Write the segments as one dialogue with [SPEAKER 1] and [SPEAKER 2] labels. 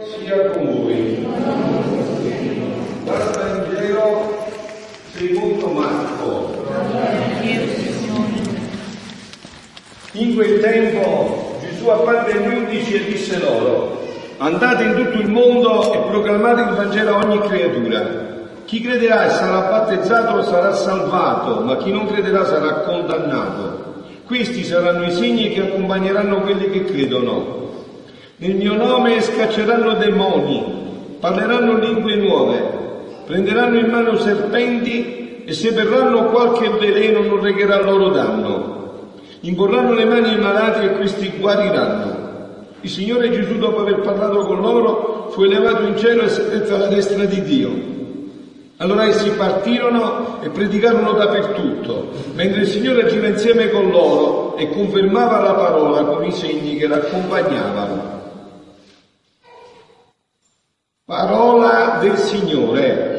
[SPEAKER 1] Sia con voi. Dal Vangelo secondo Marco. In quel tempo Gesù apparve agli undici e disse loro, andate in tutto il mondo e proclamate il Vangelo a ogni creatura. Chi crederà e sarà battezzato sarà salvato, ma chi non crederà sarà condannato. Questi saranno i segni che accompagneranno quelli che credono. Nel mio nome scacceranno demoni, parleranno lingue nuove, prenderanno in mano serpenti e se berranno qualche veleno non regherà loro danno. Imporranno le mani ai malati e questi guariranno. Il Signore Gesù, dopo aver parlato con loro, fu elevato in cielo e sedette alla destra di Dio. Allora essi partirono e predicarono dappertutto, mentre il Signore agiva insieme con loro e confermava la parola con i segni che l'accompagnavano. Parola del Signore.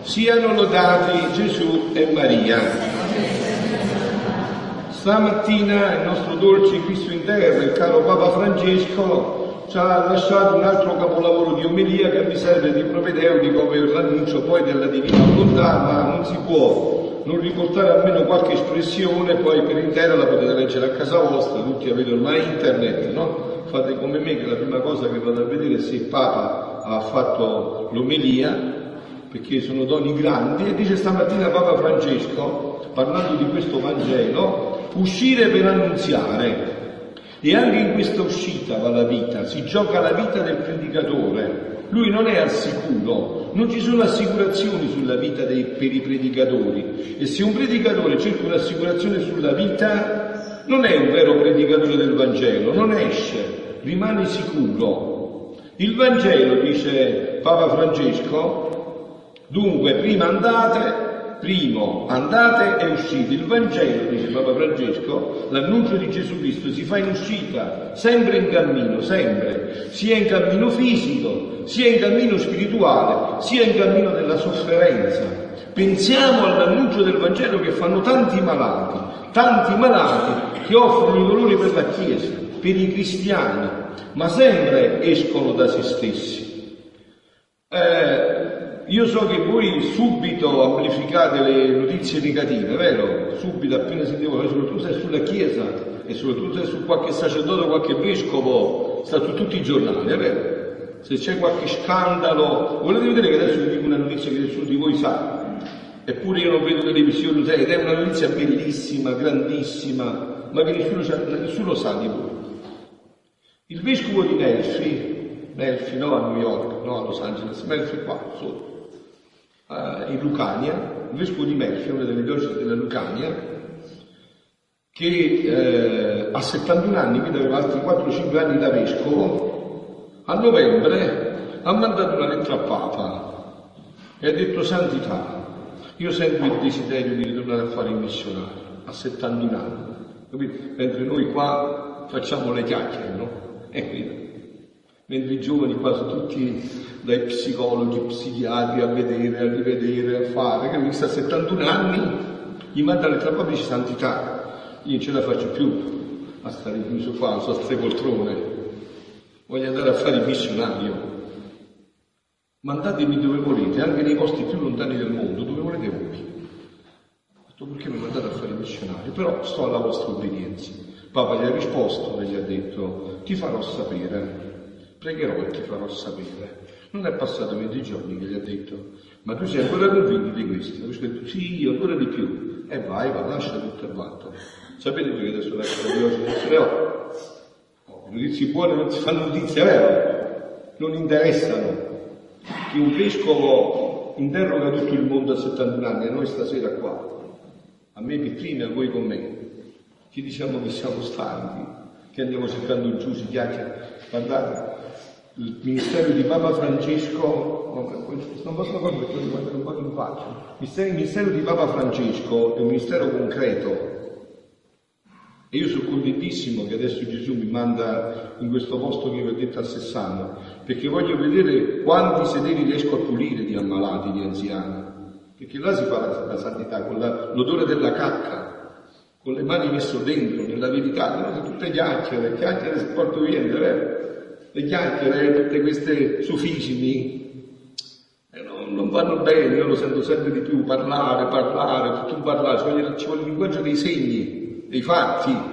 [SPEAKER 1] Siano lodati Gesù e Maria. Stamattina il nostro dolce Cristo in terra, il caro Papa Francesco, ci ha lasciato un altro capolavoro di omelia che mi serve di propedeutico per l'annuncio poi della Divina Volontà, ma non si può non riportare almeno qualche espressione, poi per intera la potete leggere a casa vostra, tutti avete ormai internet, no? Fate come me che la prima cosa che vado a vedere è se il Papa ha fatto l'omelia, perché sono doni grandi, e dice stamattina Papa Francesco, parlando di questo Vangelo, uscire per annunziare. E anche in questa uscita va la vita, si gioca la vita del predicatore. Lui non è al sicuro, non ci sono assicurazioni sulla vita dei, per i predicatori. E se un predicatore cerca un'assicurazione sulla vita, non è un vero predicatore del Vangelo, non esce, rimane sicuro. Il Vangelo, dice Papa Francesco, dunque prima andate Primo, andate e uscite. Il Vangelo, dice Papa Francesco, l'annuncio di Gesù Cristo si fa in uscita, sempre in cammino, sempre, sia in cammino fisico, sia in cammino spirituale, sia in cammino della sofferenza. Pensiamo all'annuncio del Vangelo che fanno tanti malati, tanti malati che offrono i dolori per la Chiesa, per i cristiani, ma sempre escono da se stessi. Eh, io so che voi subito amplificate le notizie negative, vero? Subito, appena sentivo, soprattutto se sulla Chiesa e soprattutto se su qualche sacerdote o qualche vescovo, sta su tutti i giornali, è vero? Se c'è qualche scandalo, volete vedere che adesso vi dico una notizia che nessuno di voi sa, eppure io non vedo televisione ed è una notizia bellissima, grandissima, ma che nessuno, nessuno sa di voi. Il vescovo di Melfi, Melfi no a New York, no a Los Angeles, Melfi qua, sotto, eh, in Lucania, il vescovo di Melfi, una delle diocesi della Lucania, che eh, a 71 anni, quindi aveva altri 4-5 anni da vescovo, a novembre ha mandato una lettera al Papa e ha detto Santità, io sento il desiderio di ritornare a fare il missionario a 71 anni, capito? mentre noi qua facciamo le chiacchiere, no? E quindi mentre i giovani qua sono tutti dai psicologi, psichiatri a vedere, a rivedere, a fare, che lui sta a 71 anni, gli manda le tra dice santità, io non ce la faccio più a stare chiuso qua, so tre poltrone, voglio andare a fare il missionario. Mandatemi dove volete, anche nei posti più lontani del mondo, dove volete voi. Ho detto perché mi mandate a fare il missionario? Però sto alla vostra obbedienza. Papa gli ha risposto e gli ha detto, ti farò sapere pregherò e ti farò sapere. Non è passato 20 giorni che gli ha detto, ma tu sei ancora convinto di questo? Lui ha detto, sì, io ancora di più. E vai, va, lascia tutto e vattene. Sapete voi che adesso la diocesi di oh, le notizie buone non si fanno notizie vere, non interessano. Che un vescovo interroga tutto il mondo a 71 anni, a noi stasera qua, a me Pitrina, a voi con me, ci diciamo che siamo stanchi, che andiamo cercando giù, si chiacchiera. Guardate, il ministero di Papa Francesco, non posso ricordare perché devo mettere un po' in faccia, il ministero di Papa Francesco è un ministero concreto. E io sono contentissimo che adesso Gesù mi manda in questo posto che vi ho detto a Sessano, perché voglio vedere quanti sederi riesco a pulire di ammalati, di anziani, perché là si fa la, la santità con l'odore della cacca, con le mani messe dentro, nella verità, non tutte chiacchiere, chiacchiere si porto via, vero? le chiacchiere, tutte queste sufismi, eh, non, non, vanno bene, io lo sento sempre di più, parlare, parlare, tutto parlare, ci vuole, ci vuole il linguaggio dei segni, dei fatti.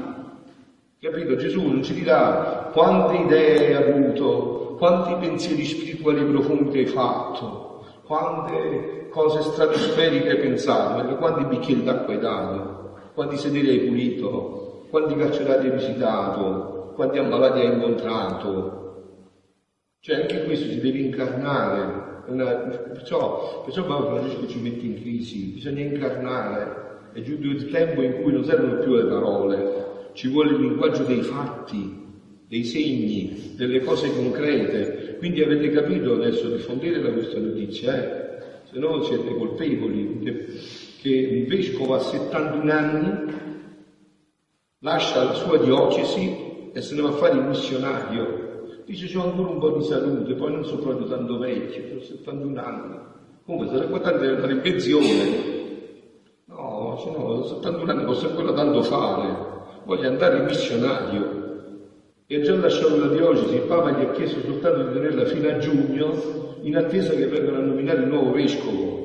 [SPEAKER 1] Capito? Gesù non ci dirà quante idee hai avuto, quanti pensieri spirituali profondi hai fatto, quante cose stratosferiche hai pensato, quanti bicchieri d'acqua hai dato, quanti sederi hai pulito, quanti carcerati hai visitato, quanti ammalati hai incontrato, cioè anche questo si deve incarnare, una, perciò, perciò Papa Francesco ci mette in crisi, bisogna incarnare, è giunto il tempo in cui non servono più le parole, ci vuole il linguaggio dei fatti, dei segni, delle cose concrete. Quindi avete capito adesso, diffondete questa notizia, eh? se no siete colpevoli, che, vescovo a 71 anni lascia la sua diocesi e se ne va a fare il missionario Dice c'ho ancora un po' di salute, poi non sono proprio tanto vecchio, ho 71 anni. Comunque sarà tanto andare in pensione. No, cioè no, ho 71 anni, posso ancora tanto fare. Voglio andare in missionario. E già lasciato la diocesi, il Papa gli ha chiesto soltanto di tenerla fino a giugno, in attesa che vengano a nominare il nuovo vescovo.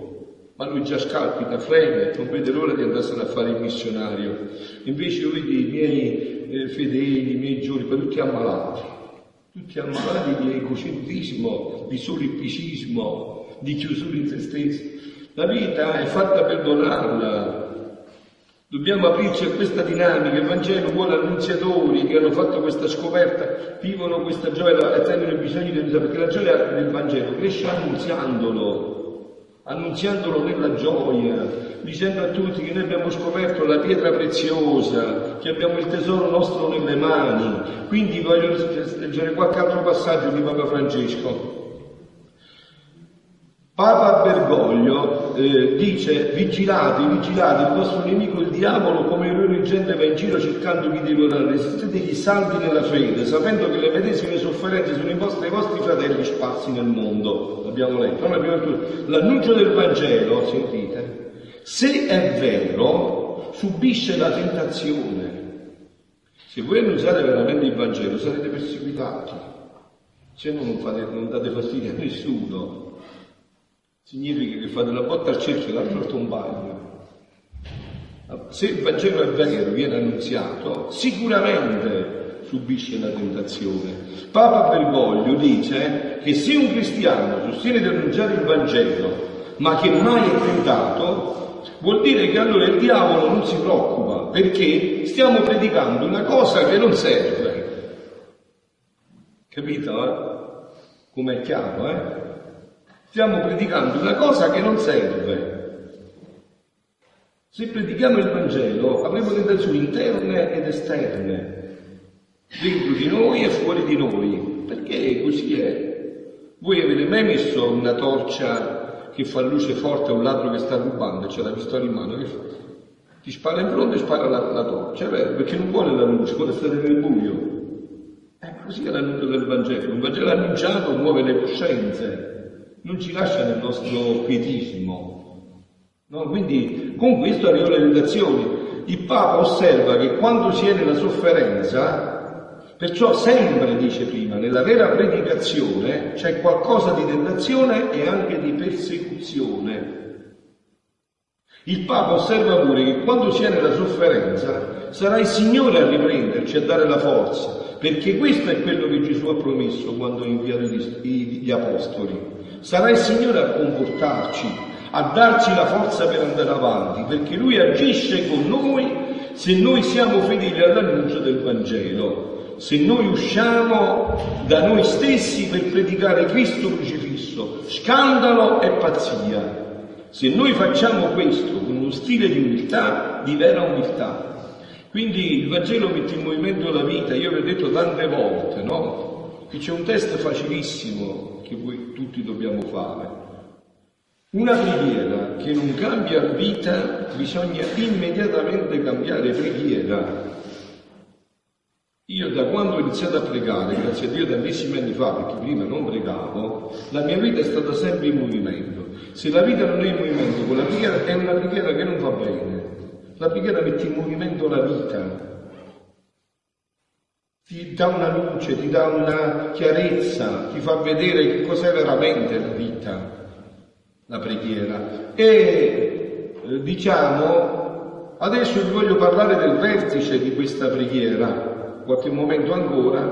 [SPEAKER 1] Ma lui già scalpita, freme, non vede l'ora di andarsene a fare il missionario. Invece io vedi i miei eh, fedeli, i miei giovani, tutti ammalati tutti ammalati di egocentrismo, di solipsismo, di chiusura in se stessi. La vita è fatta per donarla. Dobbiamo aprirci a questa dinamica. Il Vangelo vuole annunziatori che hanno fatto questa scoperta, vivono questa gioia e tengono bisogno di annunziare, perché la gioia del Vangelo cresce annunziandolo, annunziandolo nella gioia, dicendo a tutti che noi abbiamo scoperto la pietra preziosa, che abbiamo il tesoro nostro nelle mani. Quindi voglio leggere qualche altro passaggio di Papa Francesco. Papa Bergoglio eh, dice vigilate, vigilate, il vostro nemico il diavolo come un reggente va in giro cercando di divorare, resistetegli salvi nella fede, sapendo che le medesime sofferenze sono imposte ai vostri fratelli sparsi nel mondo. L'abbiamo letto. L'annuncio del Vangelo, sentite, se è vero, subisce la tentazione. Se voi annunciate veramente il Vangelo sarete perseguitati, se no non, fate, non date fastidio a nessuno. Significa che fate la botta al cerchio e l'altro al tombagno. Se il Vangelo è vero, viene annunziato, sicuramente subisce la tentazione. Papa Bergoglio dice che se un cristiano sostiene di annunciare il Vangelo, ma che mai è tentato, vuol dire che allora il diavolo non si preoccupa perché stiamo predicando una cosa che non serve. Capito? Eh? Come è chiaro, eh? Stiamo predicando una cosa che non serve. Se predichiamo il Vangelo avremo tentazioni interne ed esterne, dentro di noi e fuori di noi, perché così è. Voi avete mai messo una torcia che fa luce forte a un ladro che sta rubando e c'è la pistola in mano, che fa? Ti spara in fronte e spara la, la torcia, vero? Perché non vuole la luce, vuole stare nel buio. È così l'annuncio del Vangelo. Il Vangelo annunciato muove le coscienze, non ci lascia nel nostro pietismo. No? Quindi con questo arrivano le relazioni. Il Papa osserva che quando si è nella sofferenza Perciò sempre, dice prima, nella vera predicazione c'è qualcosa di tentazione e anche di persecuzione. Il Papa osserva pure che quando si è nella sofferenza sarà il Signore a riprenderci, a dare la forza, perché questo è quello che Gesù ha promesso quando ha inviato gli, gli Apostoli. Sarà il Signore a comportarci, a darci la forza per andare avanti, perché Lui agisce con noi se noi siamo fedeli all'annuncio del Vangelo se noi usciamo da noi stessi per predicare Cristo crocifisso, scandalo e pazzia. Se noi facciamo questo con uno stile di umiltà, di vera umiltà. Quindi il Vangelo mette in movimento la vita, io vi ho detto tante volte, no? Che c'è un test facilissimo che voi tutti dobbiamo fare. Una preghiera che non cambia vita, bisogna immediatamente cambiare preghiera io da quando ho iniziato a pregare, grazie a Dio tantissimi anni fa, perché prima non pregavo, la mia vita è stata sempre in movimento. Se la vita non è in movimento, quella preghiera è una preghiera che non va bene. La preghiera mette in movimento la vita. Ti dà una luce, ti dà una chiarezza, ti fa vedere che cos'è veramente la vita, la preghiera. E eh, diciamo, adesso vi voglio parlare del vertice di questa preghiera, qualche momento ancora,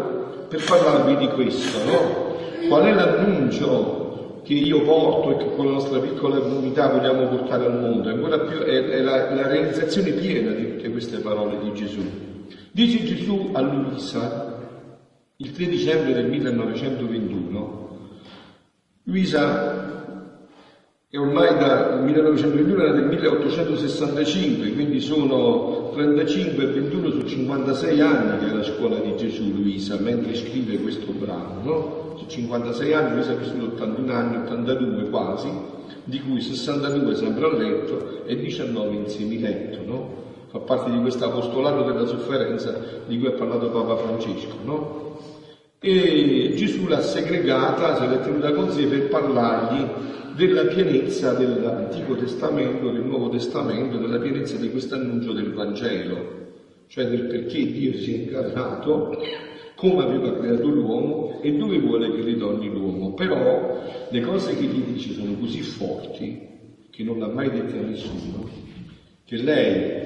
[SPEAKER 1] per parlarvi di questo, no? Qual è l'annuncio che io porto e che con la nostra piccola comunità vogliamo portare al mondo? Ancora più è, è la, la realizzazione piena di tutte queste parole di Gesù. Dice Gesù a Luisa, il 3 dicembre del 1921, Luisa è ormai dal 1921 era del 1865, quindi sono 35 e 21 su 56 anni che è la scuola di Gesù Luisa, mentre scrive questo brano, no? Su 56 anni Luisa ha vissuto 81 anni, 82 quasi, di cui 62 sempre a letto e 19 in semiletto, no? Fa parte di questo apostolato della sofferenza di cui ha parlato Papa Francesco, no? E Gesù l'ha segregata, se l'è tenuta con sé per parlargli della pienezza dell'Antico Testamento, del Nuovo Testamento, della pienezza di questo annuncio del Vangelo, cioè del perché Dio si è incarnato, come aveva creato l'uomo e dove vuole che ritorni l'uomo. Però le cose che gli dice sono così forti che non l'ha mai dette a nessuno, che lei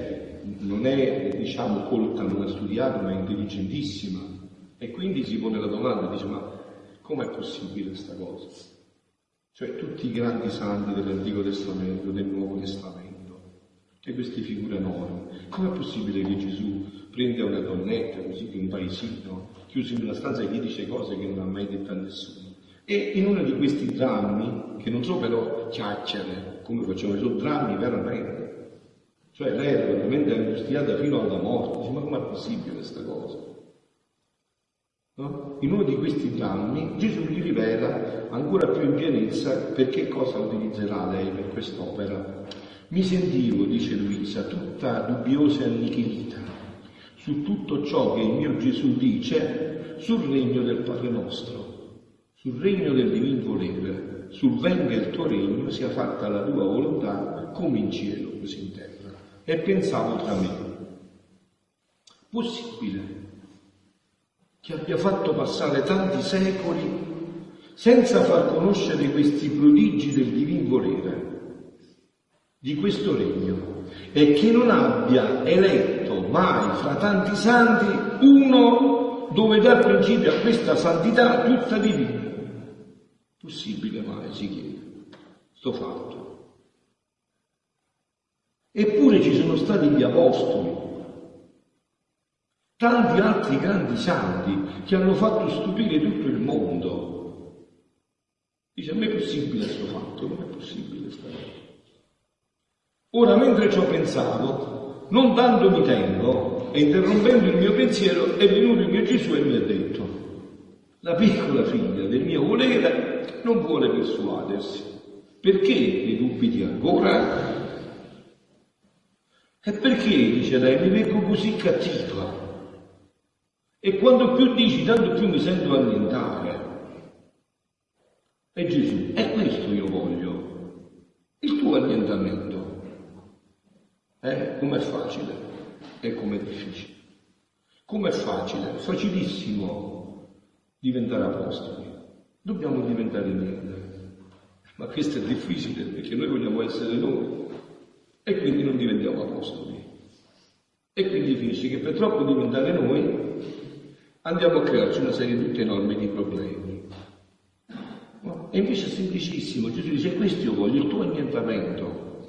[SPEAKER 1] non è, diciamo, colta, non ha studiato, ma è intelligentissima e quindi si pone la domanda, dice ma com'è possibile questa cosa? cioè tutti i grandi santi dell'Antico Testamento, del Nuovo Testamento, e queste figure enormi. Com'è possibile che Gesù prenda una donnetta così di un paesino, chiuso in una stanza e gli dice cose che non ha mai detto a nessuno? E in uno di questi drammi, che non sono però chiacchiere, come facciamo, sono drammi veramente, cioè lei era veramente angustiata fino alla morte, dice ma com'è possibile questa cosa? No? In uno di questi drammi Gesù gli rivela ancora più in pienezza per che cosa utilizzerà lei per quest'opera. Mi sentivo, dice Luisa, tutta dubbiosa e annichilita su tutto ciò che il mio Gesù dice sul regno del Padre nostro, sul regno del divin volere, sul venga il tuo regno, sia fatta la tua volontà come in cielo così in terra. E pensavo tra me, possibile che abbia fatto passare tanti secoli senza far conoscere questi prodigi del divin volere, di questo regno, e che non abbia eletto mai fra tanti santi uno dove dà principio a questa santità tutta divina. Possibile mai, si chiede, sto fatto. Eppure ci sono stati gli apostoli, tanti altri grandi santi che hanno fatto stupire tutto il mondo. Dice, a me è possibile questo fatto? Non è possibile questa cosa. Ora, mentre ci ho pensato, non dandomi tempo e interrompendo il mio pensiero, è venuto il mio Gesù e mi ha detto, la piccola figlia del mio volere non vuole persuadersi. Perché ne dubiti ancora? E perché, dice lei, mi vengo così cattiva? E quando più dici, tanto più mi sento annientare. E Gesù, è questo io voglio, il tuo annientamento. Eh? Com'è facile e com'è difficile. Com'è facile? Facilissimo diventare apostoli. Dobbiamo diventare niente. Ma questo è difficile perché noi vogliamo essere noi e quindi non diventiamo apostoli. E quindi finisce che per troppo diventare noi andiamo a crearci una serie tutte enorme di problemi. E invece è semplicissimo, Gesù dice, questo io voglio, il tuo annientamento,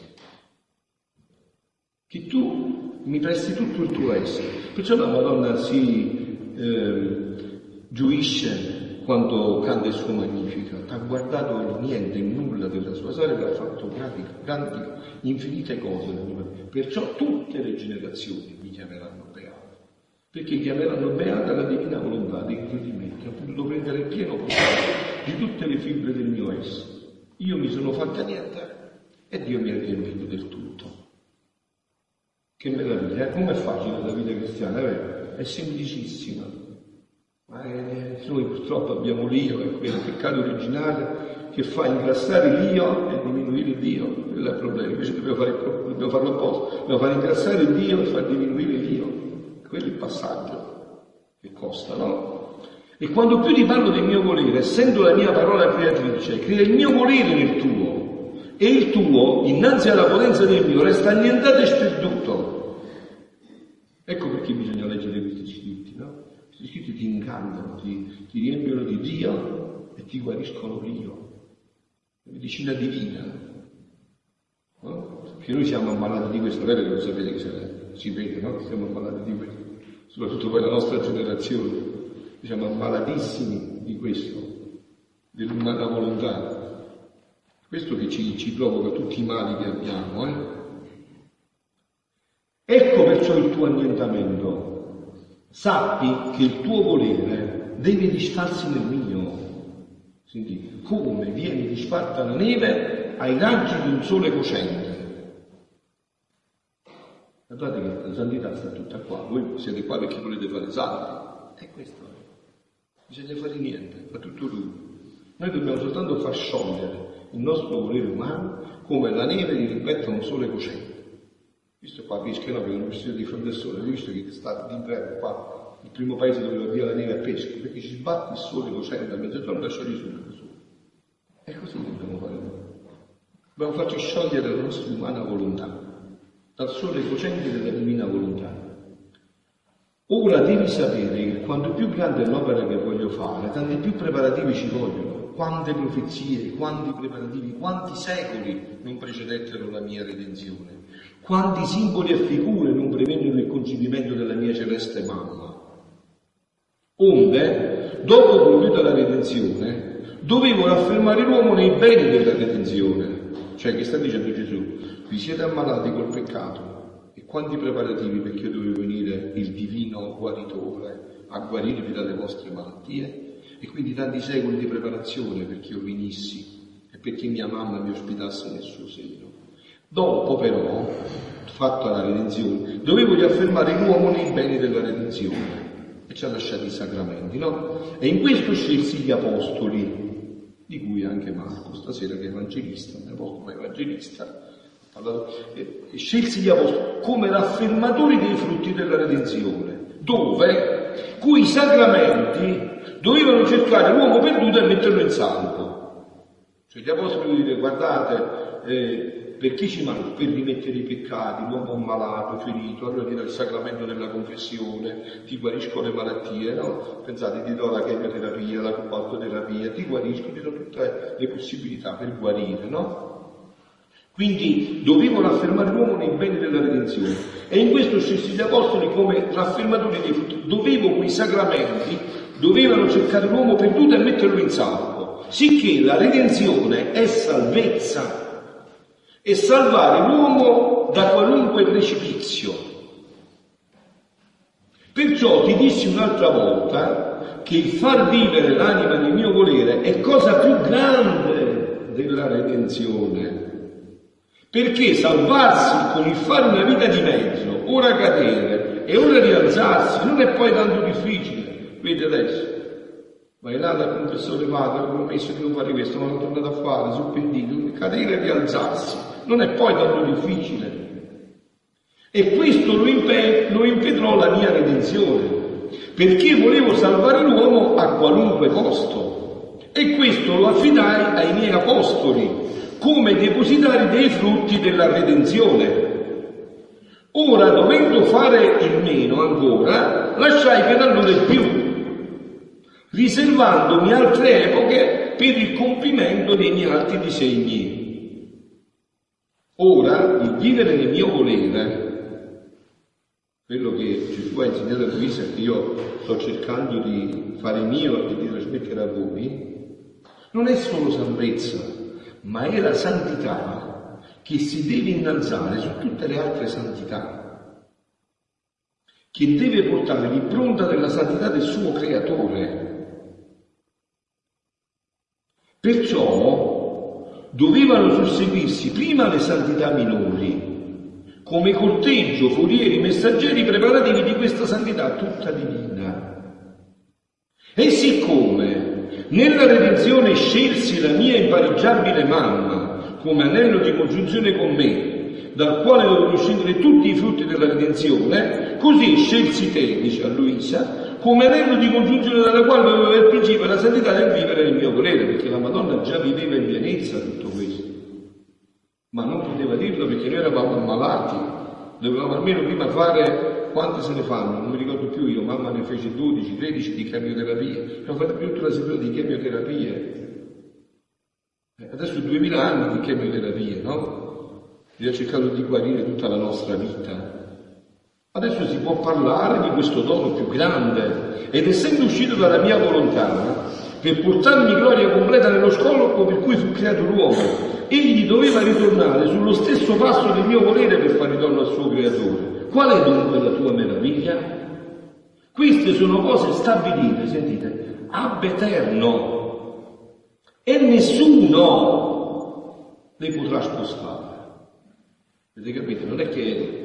[SPEAKER 1] che tu mi presti tutto il tuo essere. Perciò la Madonna si eh, gioisce quando canta il suo Magnificat, ha guardato il niente, il nulla della sua storia e ha fatto grandi, grandi, infinite cose. Perciò tutte le generazioni mi chiameranno perché chiameranno beata la divina volontà di Dio di me, che ha potuto prendere pieno potere di tutte le fibre del mio essere. Io mi sono fatta niente e Dio mi ha riempito del tutto. Che meraviglia, eh? com'è facile la vita cristiana? È, è semplicissima. Noi purtroppo abbiamo l'io, è quel peccato originale che fa ingrassare l'io e diminuire Dio, quello è il problema, invece dobbiamo, fare, dobbiamo farlo apposta, dobbiamo far ingrassare Dio e far diminuire l'io quello è il passaggio. che costa, no? E quando più ti parlo del mio volere, essendo la mia parola creatrice, crea il mio volere nel tuo, e il tuo, innanzi alla potenza del mio, resta annientato e sperduto. Ecco perché bisogna leggere questi scritti, no? Questi scritti ti incantano, ti, ti riempiono di Dio e ti guariscono Dio. La medicina divina. No? Perché noi siamo ammalati di questo, vero che lo sapete che si vede, no? Siamo ammalati di questo, soprattutto poi la nostra generazione siamo ammalatissimi di questo, dell'umana volontà. Questo che ci, ci, provoca tutti i mali che abbiamo. Eh? Ecco perciò il tuo annientamento. Sappi che il tuo volere deve disfarsi nel mio. Senti, come viene disfatta la neve ai raggi di un sole cocente. Guardate che la santità sta tutta qua, voi siete qua perché volete fare santi. È questo bisogna fare niente, fa tutto lui. Noi dobbiamo soltanto far sciogliere il nostro volere umano come la neve riflette un sole cocente. Visto qua pesca, no, perché non vestito di fronte al sole, hai visto che sta d'inverno qua, il primo paese dove va via la neve a pesca, perché ci sbatte il sole cocente a mezzogiorno lascia di subito sole. E così dobbiamo fare noi. Dobbiamo farci sciogliere la nostra umana volontà, dal sole cocente della divina volontà. Ora devi sapere che quanto più grande è l'opera che voglio fare, tanti più preparativi ci vogliono. Quante profezie, quanti preparativi, quanti secoli non precedettero la mia redenzione. Quanti simboli e figure non prevennero il concepimento della mia celeste mamma. Onde, dopo compiuta la redenzione, dovevo raffermare l'uomo nei beni della redenzione. Cioè, che sta dicendo Gesù? Vi siete ammalati col peccato, quanti preparativi perché io dovevo venire il divino guaritore a guarirvi dalle vostre malattie? E quindi tanti secoli di preparazione perché io venissi e perché mia mamma mi ospitasse nel suo seno. Dopo però, fatta la redenzione, dovevo riaffermare l'uomo nei beni della redenzione e ci ha lasciati i sacramenti, no? E in questo scelsi gli apostoli, di cui anche Marco stasera che è evangelista, non è apostolo ma evangelista, allora, eh, scelsi gli apostoli come raffermatori dei frutti della redenzione, dove, cui sacramenti dovevano cercare l'uomo perduto e metterlo in salvo. Cioè gli apostoli dire guardate, eh, per chi ci manca? Per rimettere i peccati, l'uomo malato, ferito, allora ti dà il sacramento della confessione, ti guarisco le malattie, no? Pensate, ti do la chemioterapia, la cobaltoterapia, ti guarisco, ti do tutte le possibilità per guarire, no? Quindi dovevano affermare l'uomo nei beni della redenzione. E in questo scesi gli apostoli come raffermatori dei frutti. Dovevo quei sacramenti, dovevano cercare l'uomo perduto e metterlo in salvo. Sicché la redenzione è salvezza. E salvare l'uomo da qualunque precipizio. Perciò ti dissi un'altra volta che il far vivere l'anima nel mio volere è cosa più grande della redenzione. Perché salvarsi con il fare una vita di mezzo, ora cadere e ora rialzarsi, non è poi tanto difficile. Vedi adesso, vai là dal confessore padre, ho promesso di non fare questo, ma l'ho tornato a fare, sul pentito, cadere e rialzarsi, non è poi tanto difficile. E questo lo, impe- lo impedrò la mia redenzione, perché volevo salvare l'uomo a qualunque costo. E questo lo affidai ai miei apostoli, come depositari dei frutti della redenzione. Ora, dovendo fare il meno ancora, lasciai per allora il più, riservandomi altre epoche per il compimento dei miei altri disegni. Ora, il vivere nel mio volere, quello che Gesù ha insegnato a Luisa, che io sto cercando di fare mio e di trasmettere a voi, non è solo salvezza, ma è la santità che si deve innalzare su tutte le altre santità, che deve portare l'impronta della santità del suo creatore. Perciò dovevano susseguirsi prima le santità minori, come corteggio, forieri, messaggeri preparativi di questa santità tutta divina. E siccome nella redenzione scelsi la mia impareggiabile mamma come anello di congiunzione con me, dal quale dovevano scendere tutti i frutti della redenzione, così scelsi te, dice a Luisa, come anello di congiunzione dalla quale dovevo avere il principio la santità del vivere nel mio volere, perché la Madonna già viveva in pienezza tutto questo. Ma non poteva dirlo perché noi eravamo ammalati, dovevamo almeno prima fare quanti se ne fanno, non mi ricordo più io, mamma ne fece 12, 13 di chemioterapie, abbiamo fatto più tutta la seduta di chemioterapie. Eh, adesso 2000 anni di chemioterapie, no? Dio ha cercato di guarire tutta la nostra vita. Adesso si può parlare di questo dono più grande ed essendo uscito dalla mia volontà per portarmi gloria completa nello scopo per cui fu creato l'uomo, egli doveva ritornare sullo stesso passo del mio volere per fare dono al suo creatore. Qual è dunque la tua meraviglia? Queste sono cose stabilite, sentite, ab eterno e nessuno le potrà spostare. Avete capito? Non è che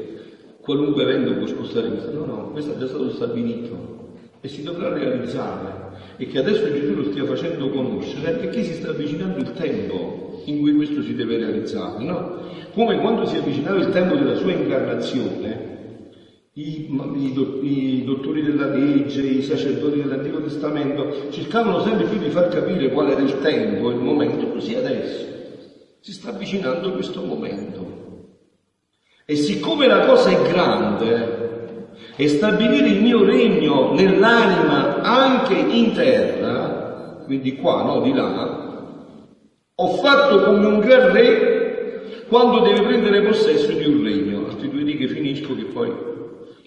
[SPEAKER 1] qualunque evento può spostare questo, no, no, questo è già stato stabilito e si dovrà realizzare e che adesso Gesù lo stia facendo conoscere perché si sta avvicinando il tempo in cui questo si deve realizzare, no? Come quando si avvicinava il tempo della sua incarnazione, i, i, i, dottori della legge, i sacerdoti dell'Antico Testamento cercavano sempre più di far capire qual era il tempo, il momento, così adesso si sta avvicinando questo momento. E siccome la cosa è grande, e stabilire il mio regno nell'anima anche in terra, quindi qua, no, di là, ho fatto come un gran re quando deve prendere possesso di un regno. Altri due righe finisco che poi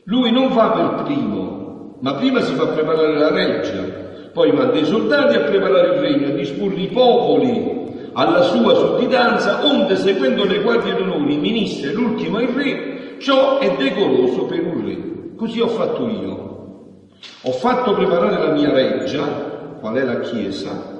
[SPEAKER 1] lui non va per primo, ma prima si fa preparare la reggia, poi manda i soldati a preparare il regno, a disporre i popoli alla sua sudditanza, onde seguendo le guardie d'onore, e l'ultimo il re, ciò è decoroso per un re. Così ho fatto io. Ho fatto preparare la mia reggia, qual è la Chiesa.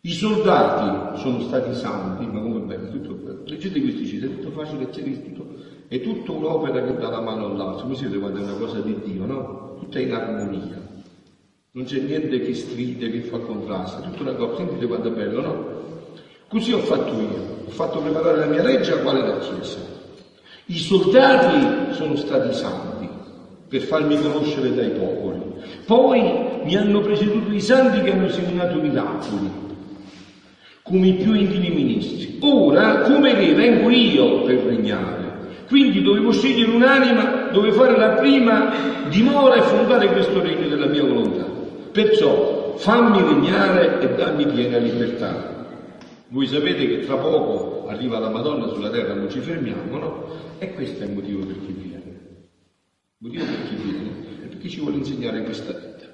[SPEAKER 1] I soldati sono stati santi, ma come bene, tutto bello. Leggete questi citi, è tutto facile, è tutto, è tutta un'opera che dà la mano all'altro, come si vede quando è una cosa di Dio, no? Tutta in armonia. Non c'è niente che stride, che fa contrasto, tutta una cosa, sentite quanto è bello, no? Così ho fatto io, ho fatto preparare la mia legge a quale la Chiesa. I soldati sono stati santi per farmi conoscere dai popoli. Poi mi hanno preceduto i santi che hanno seminato miracoli, come i più intimi ministri. Ora, come re, vengo io per regnare. Quindi dovevo scegliere un'anima dove fare la prima dimora e fondare questo regno della mia volontà. Perciò fammi regnare e dammi piena libertà. Voi sapete che tra poco arriva la Madonna sulla terra, non ci fermiamo, no? E questo è il motivo per cui viene. Il motivo per cui viene è perché ci vuole insegnare questa vita.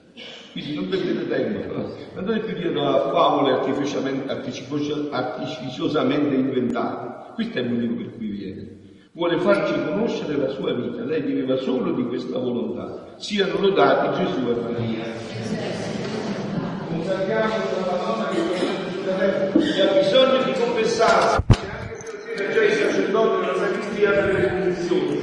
[SPEAKER 1] Quindi non perdete tempo, no? andate più dietro a favole artificiosamente inventate. Questo è il motivo per cui viene. Vuole farci conoscere la sua vita. Lei viveva solo di questa volontà. Siano lodati Gesù e Maria conserviamo la Madonna che ha bisogno di confessarsi.